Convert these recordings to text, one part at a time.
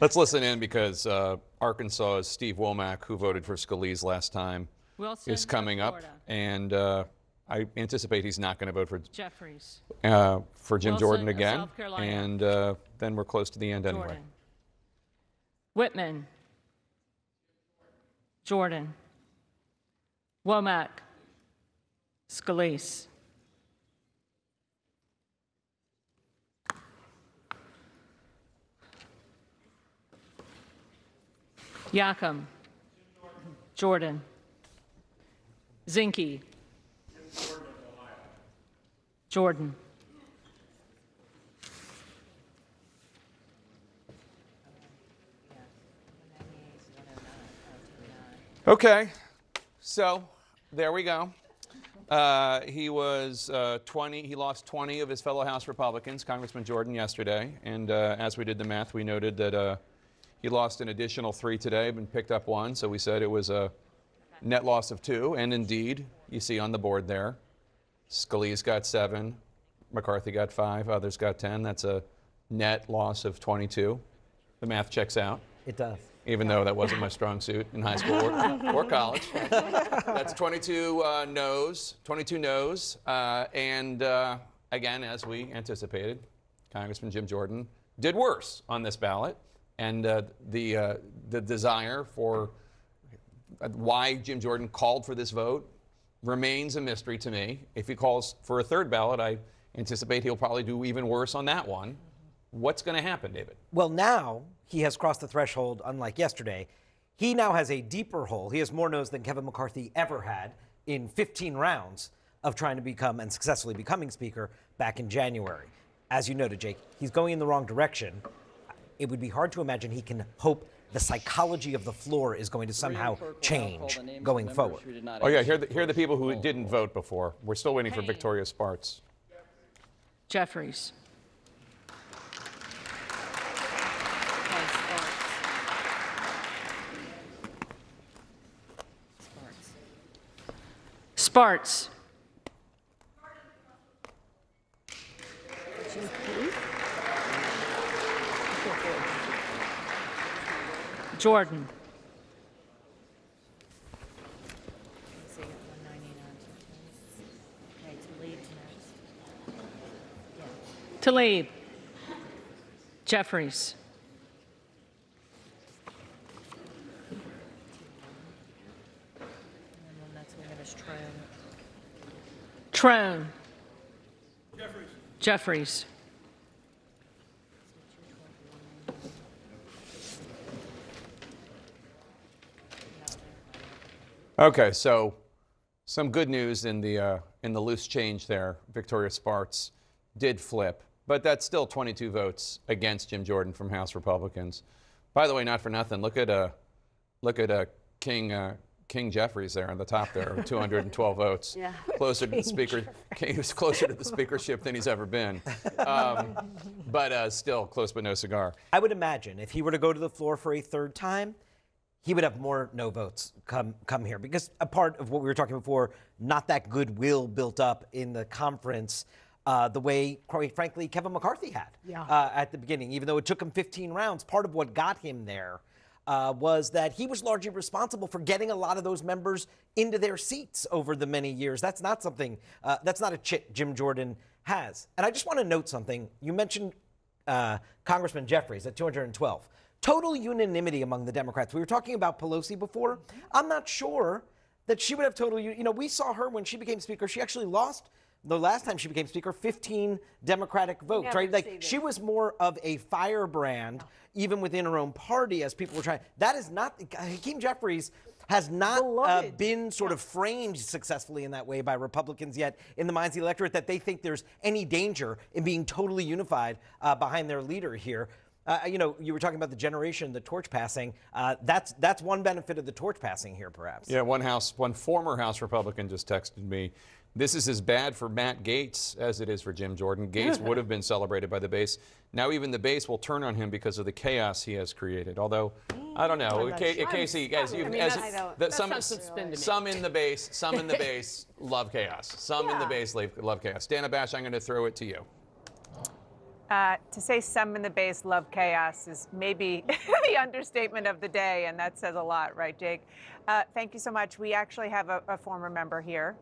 Let's listen in because uh, Arkansas's Steve Womack, who voted for Scalise last time, Wilson, is coming up, Florida. and uh, I anticipate he's not going to vote for Jeffries. uh, for Jim Wilson, Jordan again. And uh, then we're close to the end anyway. Wittman. Jordan. Womack. Scalise. Yakym. Jordan. Zinke. Jordan. Okay, so there we go. Uh, he was uh, 20. He lost 20 of his fellow House Republicans, Congressman Jordan, yesterday. And uh, as we did the math, we noted that uh, he lost an additional three today, and picked up one. So we said it was a net loss of two. And indeed, you see on the board there, Scalise got seven, McCarthy got five, others got 10. That's a net loss of 22. The math checks out It does. even though that wasn't my strong suit in high school or, or college. That's 22 uh, no's, 22 no's, uh, and uh, again, as we anticipated, Congressman Jim Jordan did worse on this ballot, and uh, the uh, the desire for uh, why Jim Jordan called for this vote remains a mystery to me. If he calls for a third ballot, I anticipate he'll probably do even worse on that one. What's going to happen, David? Well, now he has crossed the threshold, unlike yesterday. He now has a deeper hole. He has more noes than Kevin McCarthy ever had in 15 rounds of trying to become and successfully becoming Speaker back in January. As you noted, Jake, he's going in the wrong direction. It would be hard to imagine he can hope the psychology of the floor is going to somehow change going forward. Oh yeah, here are the, here are the people who didn't vote before. We're still waiting for Victoria Spartz. Jeffries. Spartz. Jordan. See, 199. Okay, to leave next. Yeah. Tlaib. Jeffries. Trone. Trone. Jeffries. Okay, so some good news in the uh, in the loose change there. Victoria Spartz did flip, but that's still 22 votes against Jim Jordan from House Republicans. By the way, not for nothing. Look at uh, look at uh, King uh, King Jeffries there on the top there, with 212 votes. Yeah. Closer to the speaker. He was closer to the speakership than he's ever been. Um, but uh, still close, but no cigar. I would imagine if he were to go to the floor for a third time, he would have more no votes come come here because a part of what we were talking before, not that goodwill built up in the conference. Uh, the way, quite frankly, Kevin McCarthy had Yeah. uh, at the beginning, even though it took him 15 rounds, part of what got him there uh, was that he was largely responsible for getting a lot of those members into their seats over the many years. That's not something, uh, that's not a chit Jim Jordan has. And I just want to note something. You mentioned uh, Congressman Jeffries at 212. Total unanimity among the Democrats. We were talking about Pelosi before. I'm not sure that she would have total. You know, we saw her when she became Speaker. She actually lost the last time she became Speaker 15 Democratic votes, never right? Like she was more of a firebrand, even within her own party, as people were trying. That is not. Hakeem Jeffries has not uh, been sort of framed successfully in that way by Republicans yet in the minds of the electorate that they think there's any danger in being totally unified uh, behind their leader here. Uh, you know, you were talking about the generation, the torch passing. Uh, that's that's one benefit of the torch passing here, perhaps. Yeah, one House, one former House Republican just texted me. This is as bad for Matt Gaetz as it is for Jim Jordan. Gaetz would have been celebrated by the base. Now even the base will turn on him because of the chaos he has created. Although, I don't know. not Ca- sure. Casey, guys, you, I mean, as, that's- I don't- the- that some, some spin to me. some in the base, some in the base love chaos. Some in the base love, love chaos. Dana Bash, I'm going to throw it to you. Uh, to say some in the base love chaos is maybe the understatement of the day, and that says a lot, right, Jake? Uh, thank you so much. We actually have a, a former member here,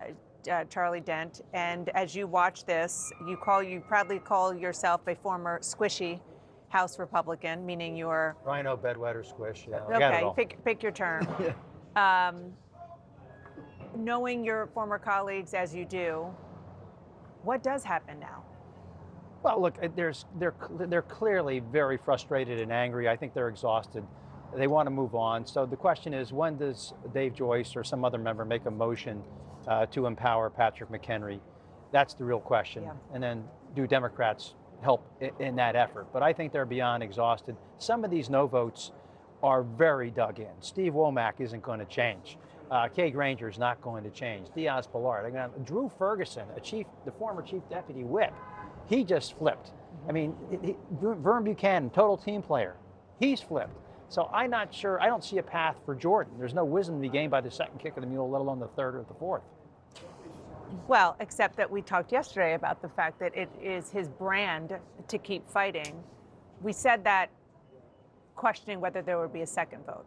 uh, uh, Charlie Dent, and as you watch this, you call you proudly call yourself a former squishy House Republican, meaning you're RINO, bedwetter, squish. Yeah, I got it okay. Pick pick your term. um, knowing your former colleagues as you do, what does happen now? Well, look, uh, there's, they're, they're clearly very frustrated and angry. I think they're exhausted. They want to move on. So the question is, when does Dave Joyce or some other member make a motion uh, to empower Patrick McHenry? That's the real question. Yeah. And then do Democrats help in that effort? But I think they're beyond exhausted. Some of these no votes are very dug in. Steve Womack isn't going to change. Uh, Kay Granger is not going to change. Diaz. They're gonna- Drew Ferguson, a chief, the former chief deputy whip, he just flipped. I mean, he- Vern Buchanan, total team player, he's flipped. So I'm not sure. I don't see a path for Jordan. There's no wisdom to be gained by the second kick of the mule, let alone the third or the fourth. Well, except that we talked yesterday about the fact that it is his brand to keep fighting. We said that questioning whether there would be a second vote.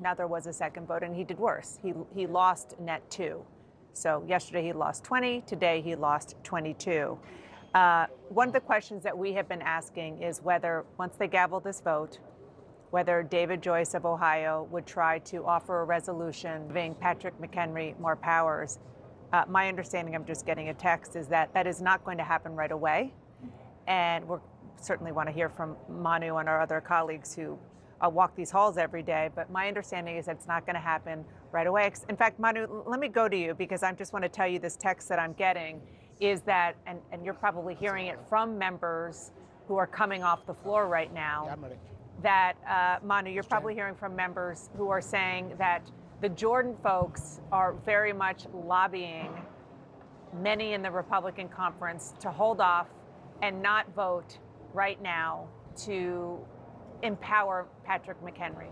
Now there was a second vote, and he did worse. He, he lost net two. So yesterday he lost 20, today he lost 22. Uh, one of the questions that we have been asking is whether, once they gavel this vote, whether David Joyce of Ohio would try to offer a resolution giving Patrick McHenry more powers. Uh, my understanding, I'm just getting a text, is that that is not going to happen right away. And we certainly want to hear from Manu and our other colleagues who uh, walk these halls every day. But my understanding is that it's not going to happen right away. In fact, Manu, let me go to you because I just want to tell you this text that I'm getting is that, and, and you're probably hearing it from members who are coming off the floor right now that, uh, Manu, you're probably hearing from members who are saying that the Jordan folks are very much lobbying many in the Republican conference to hold off and not vote right now to empower Patrick McHenry.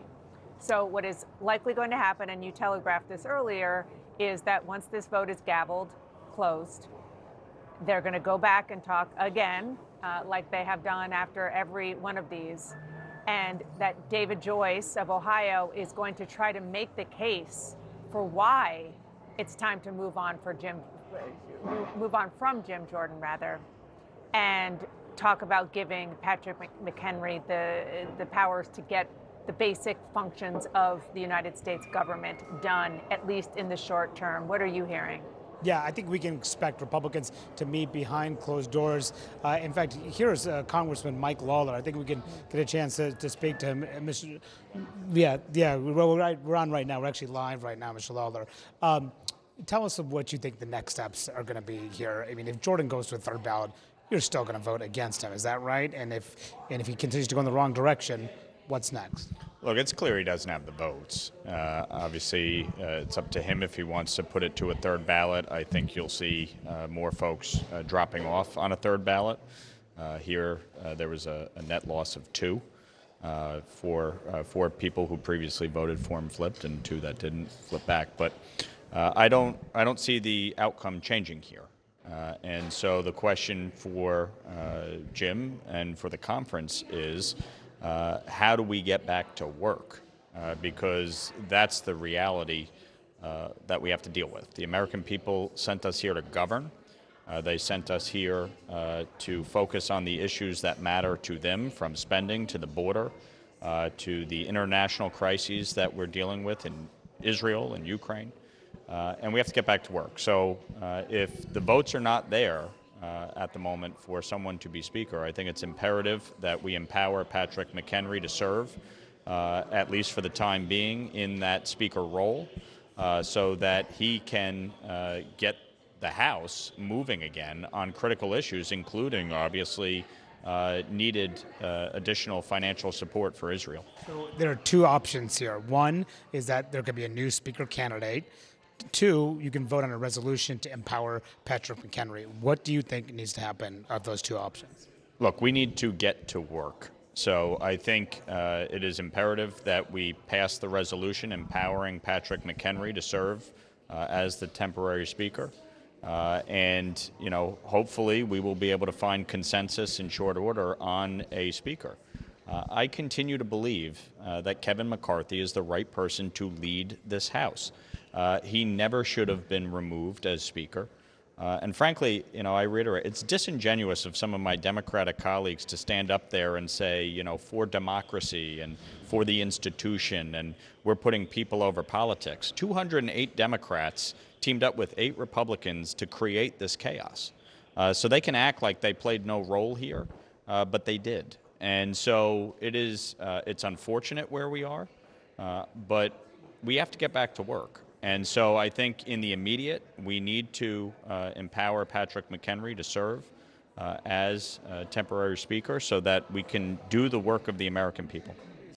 So, what is likely going to happen, and you telegraphed this earlier, is that once this vote is gavelled, closed, they're going to go back and talk again, uh, like they have done after every one of these. And that David Joyce of Ohio is going to try to make the case for why it's time to move on for Jim, move on from Jim Jordan rather, and talk about giving Patrick McHenry the the powers to get the basic functions of the United States government done, at least in the short term. What are you hearing? Yeah, I think we can expect Republicans to meet behind closed doors. Uh, in fact, here's uh, Congressman Mike Lawler. I think we can get a chance to, to speak to him. Uh, Mr. Yeah, yeah, we're, right, we're on right now. We're actually live right now, Mr. Lawler. Um, tell us what you think the next steps are going to be here. I mean, if Jordan goes to a third ballot, you're still going to vote against him. Is that right? And if and if he continues to go in the wrong direction, what's next? Look, it's clear he doesn't have the votes. Uh, obviously, uh, it's up to him if he wants to put it to a third ballot. I think you'll see uh, more folks uh, dropping off on a third ballot. Uh, here, uh, there was a, a net loss of two. For four people who previously voted for him flipped, and two that didn't flip back. But I don't, I don't see the outcome changing here. And so the question for Jim and for the conference is uh, how do we get back to work? Uh, because that's the reality uh, that we have to deal with. The American people sent us here to govern. Uh, they sent us here uh, to focus on the issues that matter to them, from spending to the border uh, to the international crises that we're dealing with in Israel and Ukraine. And we have to get back to work. So if the votes are not there uh, at the moment for someone to be speaker, I think it's imperative that we empower Patrick McHenry to serve, uh, at least for the time being, in that speaker role, uh, so that he can uh, get the House moving again on critical issues, including obviously uh, needed uh, additional financial support for Israel. So there are two options here. One is that there could be a new speaker candidate. Two, you can vote on a resolution to empower Patrick McHenry. What do you think needs to happen of those two options? Look, we need to get to work. So I think uh, it is imperative that we pass the resolution empowering Patrick McHenry to serve uh, as the temporary speaker. Uh, and, you know, hopefully we will be able to find consensus in short order on a speaker. Uh, I continue to believe uh, that Kevin McCarthy is the right person to lead this House. Uh, he never should have been removed as Speaker. Uh, and frankly, you know, I reiterate, it's disingenuous of some of my Democratic colleagues to stand up there and say, you know, for democracy and for the institution, and we're putting people over politics. 208 Democrats teamed up with eight Republicans to create this chaos. Uh, so they can act like they played no role here, uh, but they did. And so it is, uh, it's unfortunate where we are, uh, but we have to get back to work. And so I think in the immediate, we need to uh, empower Patrick McHenry to serve uh, as temporary speaker so that we can do the work of the American people.